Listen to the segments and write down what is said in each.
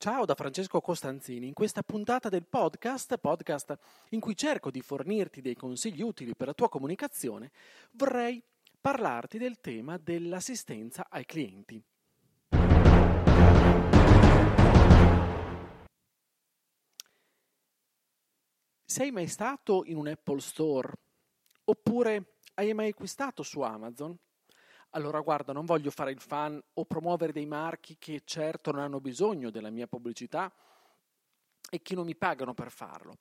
Ciao da Francesco Costanzini. In questa puntata del podcast, podcast in cui cerco di fornirti dei consigli utili per la tua comunicazione, vorrei parlarti del tema dell'assistenza ai clienti. Sei mai stato in un Apple Store? Oppure hai mai acquistato su Amazon? Allora guarda, non voglio fare il fan o promuovere dei marchi che certo non hanno bisogno della mia pubblicità e che non mi pagano per farlo.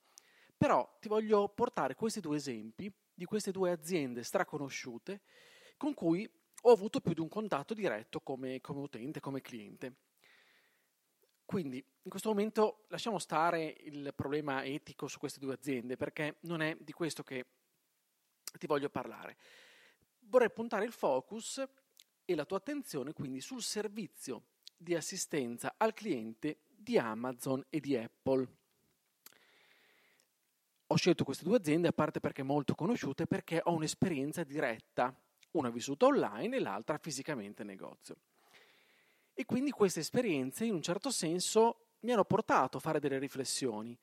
Però ti voglio portare questi due esempi di queste due aziende straconosciute con cui ho avuto più di un contatto diretto come, come utente, come cliente. Quindi in questo momento lasciamo stare il problema etico su queste due aziende perché non è di questo che ti voglio parlare vorrei puntare il focus e la tua attenzione quindi sul servizio di assistenza al cliente di Amazon e di Apple. Ho scelto queste due aziende a parte perché molto conosciute perché ho un'esperienza diretta, una vissuta online e l'altra fisicamente in negozio. E quindi queste esperienze in un certo senso mi hanno portato a fare delle riflessioni,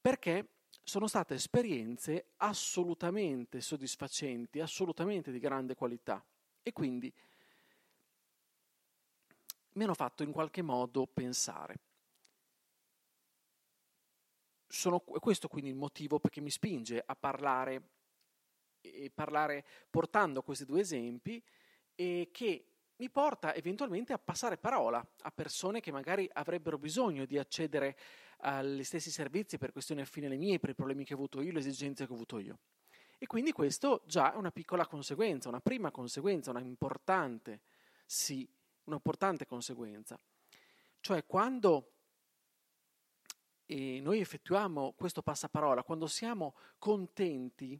perché sono state esperienze assolutamente soddisfacenti, assolutamente di grande qualità e quindi mi hanno fatto in qualche modo pensare. Sono, questo quindi il motivo perché mi spinge a parlare, parlare portando questi due esempi e che mi porta eventualmente a passare parola a persone che magari avrebbero bisogno di accedere agli stessi servizi per questioni affine alle mie, per i problemi che ho avuto io, le esigenze che ho avuto io. E quindi questo già è una piccola conseguenza, una prima conseguenza, una importante, sì, un'importante conseguenza. Cioè quando eh, noi effettuiamo questo passaparola, quando siamo contenti,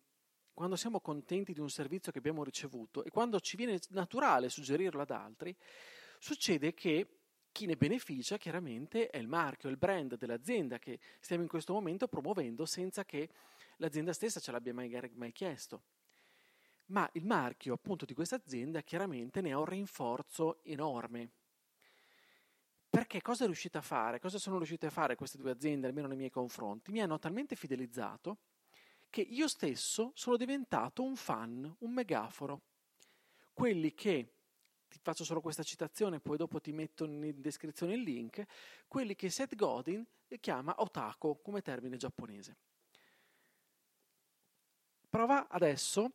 quando siamo contenti di un servizio che abbiamo ricevuto e quando ci viene naturale suggerirlo ad altri, succede che chi ne beneficia chiaramente è il marchio, il brand dell'azienda che stiamo in questo momento promuovendo senza che l'azienda stessa ce l'abbia mai, mai chiesto. Ma il marchio appunto di questa azienda chiaramente ne ha un rinforzo enorme. Perché cosa è riuscita a fare? Cosa sono riuscite a fare queste due aziende, almeno nei miei confronti? Mi hanno talmente fidelizzato che io stesso sono diventato un fan, un megaforo. Quelli che ti faccio solo questa citazione, poi dopo ti metto in descrizione il link, quelli che Seth Godin chiama otaku come termine giapponese. Prova adesso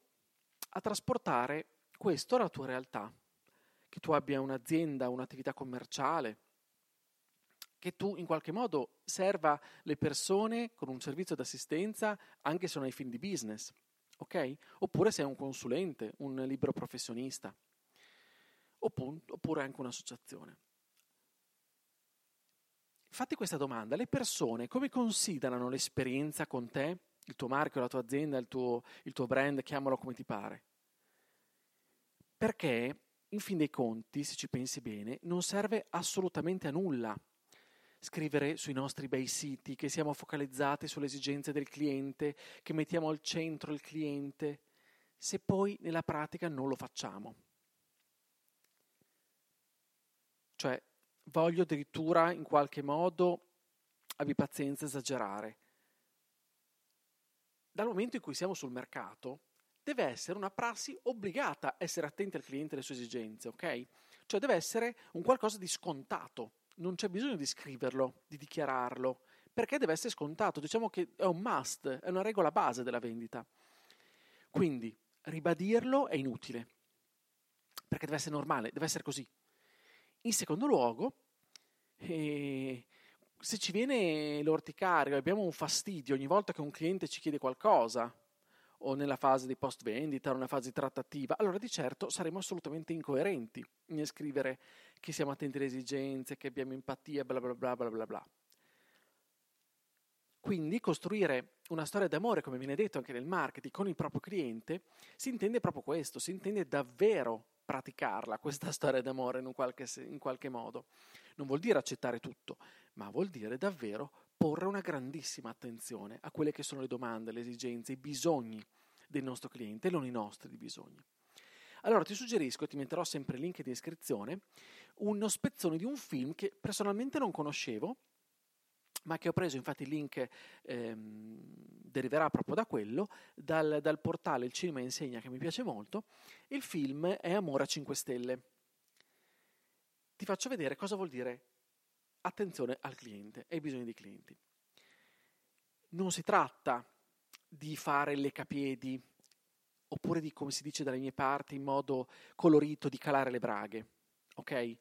a trasportare questo alla tua realtà, che tu abbia un'azienda, un'attività commerciale, che tu in qualche modo serva le persone con un servizio d'assistenza anche se non hai fin di business, ok? Oppure sei un consulente, un libero professionista oppure anche un'associazione. Fatti questa domanda, le persone come considerano l'esperienza con te, il tuo marchio, la tua azienda, il tuo, il tuo brand, chiamalo come ti pare? Perché, in fin dei conti, se ci pensi bene, non serve assolutamente a nulla scrivere sui nostri bei siti che siamo focalizzati sulle esigenze del cliente, che mettiamo al centro il cliente, se poi nella pratica non lo facciamo. Cioè, voglio addirittura in qualche modo, abbi pazienza, esagerare. Dal momento in cui siamo sul mercato, deve essere una prassi obbligata a essere attenti al cliente e alle sue esigenze, ok? Cioè deve essere un qualcosa di scontato, non c'è bisogno di scriverlo, di dichiararlo, perché deve essere scontato, diciamo che è un must, è una regola base della vendita. Quindi ribadirlo è inutile, perché deve essere normale, deve essere così. In secondo luogo, eh, se ci viene l'orticaria, abbiamo un fastidio ogni volta che un cliente ci chiede qualcosa, o nella fase di post vendita o nella fase trattativa, allora di certo saremo assolutamente incoerenti nel scrivere che siamo attenti alle esigenze, che abbiamo empatia, bla bla bla bla bla bla. Quindi costruire una storia d'amore, come viene detto anche nel marketing, con il proprio cliente, si intende proprio questo, si intende davvero praticarla, questa storia d'amore in qualche, in qualche modo. Non vuol dire accettare tutto, ma vuol dire davvero porre una grandissima attenzione a quelle che sono le domande, le esigenze, i bisogni del nostro cliente non i nostri bisogni. Allora ti suggerisco, ti metterò sempre il link di iscrizione, uno spezzone di un film che personalmente non conoscevo, ma che ho preso, infatti il link ehm, deriverà proprio da quello, dal, dal, portale Il Cinema Insegna che mi piace molto. Il film è Amore a 5 Stelle. Ti faccio vedere cosa vuol dire attenzione al cliente e ai bisogni dei clienti. Non si tratta di fare le capiedi oppure di, come si dice dalle mie parti, in modo colorito, di calare le braghe, ok?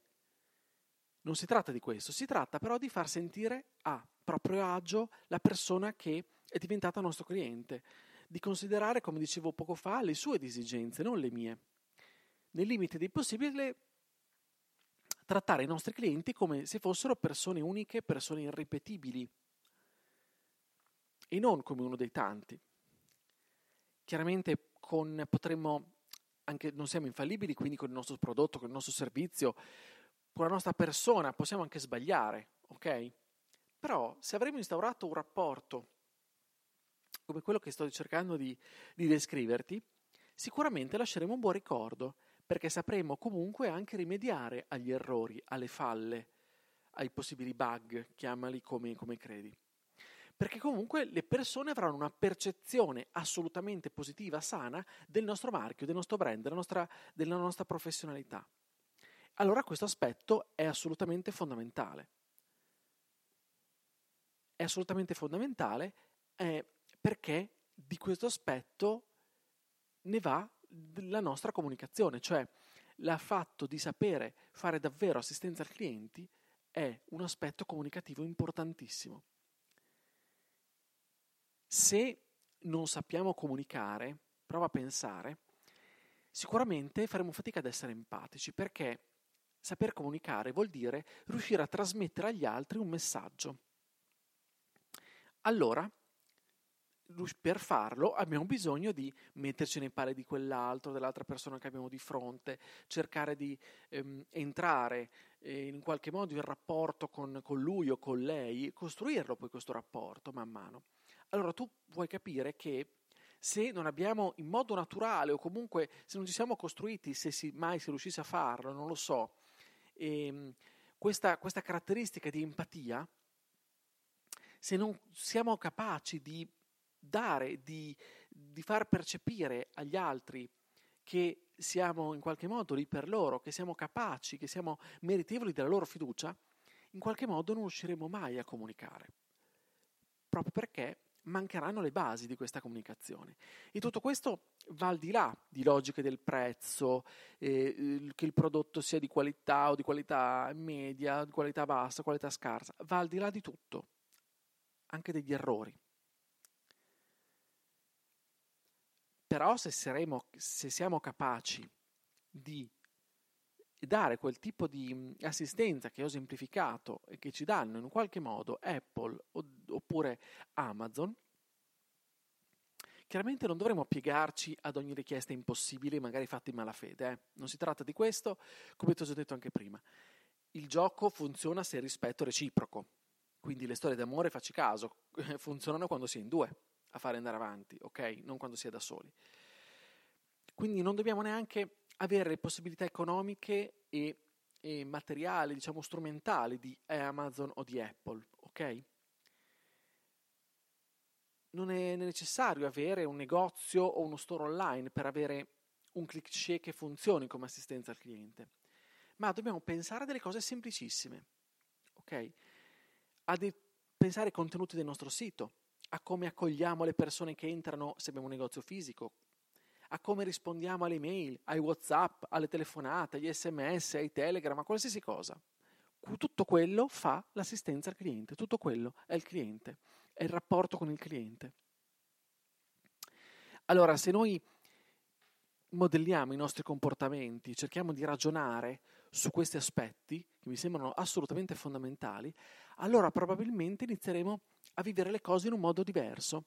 Non si tratta di questo, si tratta però di far sentire a proprio agio la persona che è diventata nostro cliente, di considerare, come dicevo poco fa, le sue esigenze, non le mie. Nel limite dei possibili, trattare i nostri clienti come se fossero persone uniche, persone irripetibili e non come uno dei tanti. Chiaramente con, potremmo, anche non siamo infallibili, quindi con il nostro prodotto, con il nostro servizio, con la nostra persona possiamo anche sbagliare, ok? Però se avremo instaurato un rapporto come quello che sto cercando di, di descriverti, sicuramente lasceremo un buon ricordo, perché sapremo comunque anche rimediare agli errori, alle falle, ai possibili bug, chiamali come, come credi. Perché comunque le persone avranno una percezione assolutamente positiva, sana, del nostro marchio, del nostro brand, della nostra, della nostra professionalità. Allora questo aspetto è assolutamente fondamentale è assolutamente fondamentale eh, perché di questo aspetto ne va la nostra comunicazione, cioè il fatto di sapere fare davvero assistenza al cliente è un aspetto comunicativo importantissimo. Se non sappiamo comunicare, prova a pensare, sicuramente faremo fatica ad essere empatici perché saper comunicare vuol dire riuscire a trasmettere agli altri un messaggio. Allora, per farlo abbiamo bisogno di metterci nei panni di quell'altro, dell'altra persona che abbiamo di fronte, cercare di ehm, entrare eh, in qualche modo in rapporto con, con lui o con lei, costruirlo poi questo rapporto man mano. Allora tu puoi capire che se non abbiamo in modo naturale o comunque se non ci siamo costruiti, se si, mai si riuscisse a farlo, non lo so, ehm, questa, questa caratteristica di empatia, se non siamo capaci di dare, di, di far percepire agli altri che siamo in qualche modo lì per loro, che siamo capaci, che siamo meritevoli della loro fiducia, in qualche modo non riusciremo mai a comunicare. Proprio perché mancheranno le basi di questa comunicazione. E tutto questo va al di là di logiche del prezzo, eh, che il prodotto sia di qualità o di qualità media, di qualità bassa, qualità scarsa, va al di là di tutto anche degli errori. Però se, saremo, se siamo capaci di dare quel tipo di assistenza che ho semplificato e che ci danno in qualche modo Apple oppure Amazon, chiaramente non dovremo piegarci ad ogni richiesta impossibile, magari fatta in malafede. Eh? Non si tratta di questo, come ti ho già detto anche prima. Il gioco funziona se il rispetto è reciproco. Quindi le storie d'amore, facci caso, funzionano quando si è in due a fare andare avanti, ok? Non quando si è da soli. Quindi non dobbiamo neanche avere le possibilità economiche e, e materiali, diciamo strumentali di Amazon o di Apple, ok? Non è necessario avere un negozio o uno store online per avere un click share che funzioni come assistenza al cliente, ma dobbiamo pensare a delle cose semplicissime, ok? A de- pensare ai contenuti del nostro sito, a come accogliamo le persone che entrano se abbiamo un negozio fisico, a come rispondiamo alle mail, ai WhatsApp, alle telefonate, agli sms, ai telegram, a qualsiasi cosa. Tutto quello fa l'assistenza al cliente, tutto quello è il cliente, è il rapporto con il cliente. Allora, se noi modelliamo i nostri comportamenti, cerchiamo di ragionare su questi aspetti, che mi sembrano assolutamente fondamentali, allora probabilmente inizieremo a vivere le cose in un modo diverso.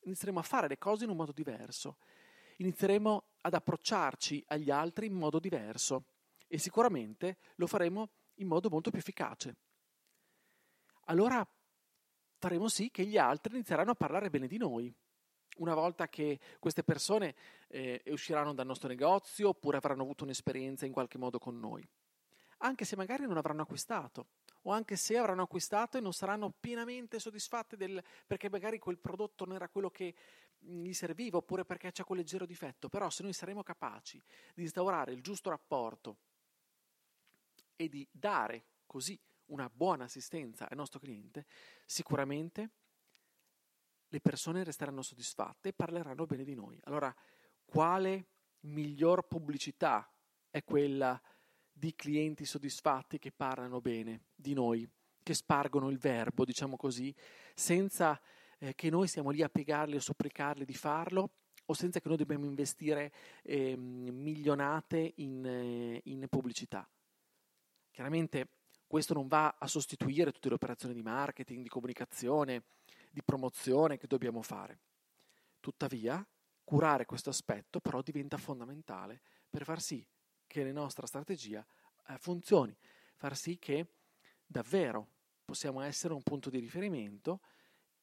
Inizieremo a fare le cose in un modo diverso. Inizieremo ad approcciarci agli altri in modo diverso e sicuramente lo faremo in modo molto più efficace. Allora faremo sì che gli altri inizieranno a parlare bene di noi. Una volta che queste persone eh, usciranno dal nostro negozio oppure avranno avuto un'esperienza in qualche modo con noi, anche se magari non avranno acquistato o anche se avranno acquistato e non saranno pienamente soddisfatti del, perché magari quel prodotto non era quello che gli serviva oppure perché c'è quel leggero difetto, però se noi saremo capaci di instaurare il giusto rapporto e di dare così una buona assistenza al nostro cliente, sicuramente le persone resteranno soddisfatte e parleranno bene di noi. Allora, quale miglior pubblicità è quella di clienti soddisfatti che parlano bene di noi, che spargono il verbo, diciamo così, senza eh, che noi siamo lì a piegarli o supplicarli di farlo o senza che noi dobbiamo investire eh, milionate in, eh, in pubblicità. Chiaramente questo non va a sostituire tutte le operazioni di marketing, di comunicazione, di promozione che dobbiamo fare. Tuttavia, curare questo aspetto però diventa fondamentale per far sì che la nostra strategia eh, funzioni, far sì che davvero possiamo essere un punto di riferimento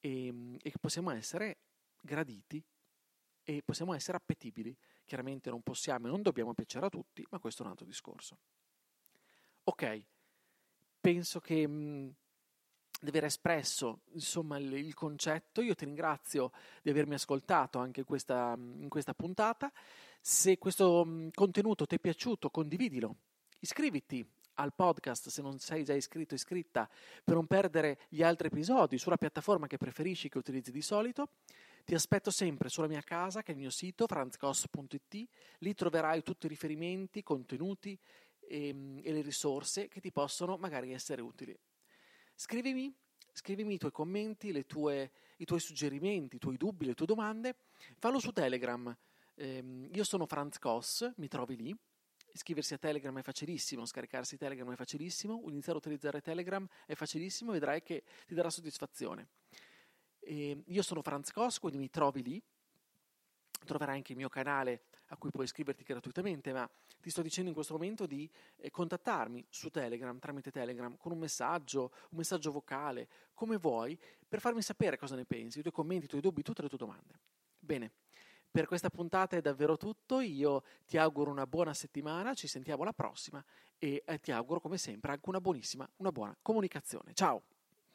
e, e possiamo essere graditi e possiamo essere appetibili. Chiaramente non possiamo e non dobbiamo piacere a tutti, ma questo è un altro discorso. Ok, penso che mh, di aver espresso insomma, il, il, concetto. Io ti ringrazio di avermi ascoltato anche questa, in questa puntata. Se questo mh, contenuto ti è piaciuto, condividilo. Iscriviti al podcast se non sei già iscritto iscritta per non perdere gli altri episodi sulla piattaforma che preferisci che utilizzi di solito. Ti aspetto sempre sulla mia casa, che è il mio sito franzcos.it. Lì troverai tutti i riferimenti, contenuti e, ehm, e le risorse che ti possono magari essere utili. Scrivimi, scrivimi i tuoi commenti, tue, i tuoi suggerimenti, i tuoi dubbi, le tue domande. Fallo su Telegram. Eh, io sono Franz Koss, mi trovi lì. Iscriversi a Telegram è facilissimo, scaricarsi Telegram è facilissimo, iniziare a utilizzare Telegram è facilissimo, vedrai che ti darà soddisfazione. E io sono Franz Koss, quindi mi trovi lì. Troverai anche il mio canale a cui puoi iscriverti gratuitamente, ma ti sto dicendo in questo momento di eh, contattarmi su Telegram, tramite Telegram, con un messaggio, un messaggio vocale, come vuoi, per farmi sapere cosa ne pensi, i tuoi commenti, i tuoi dubbi, tutte le tue domande. Bene, per questa puntata è davvero tutto, io ti auguro una buona settimana, ci sentiamo alla prossima e eh, ti auguro come sempre anche una buonissima, una buona comunicazione. Ciao!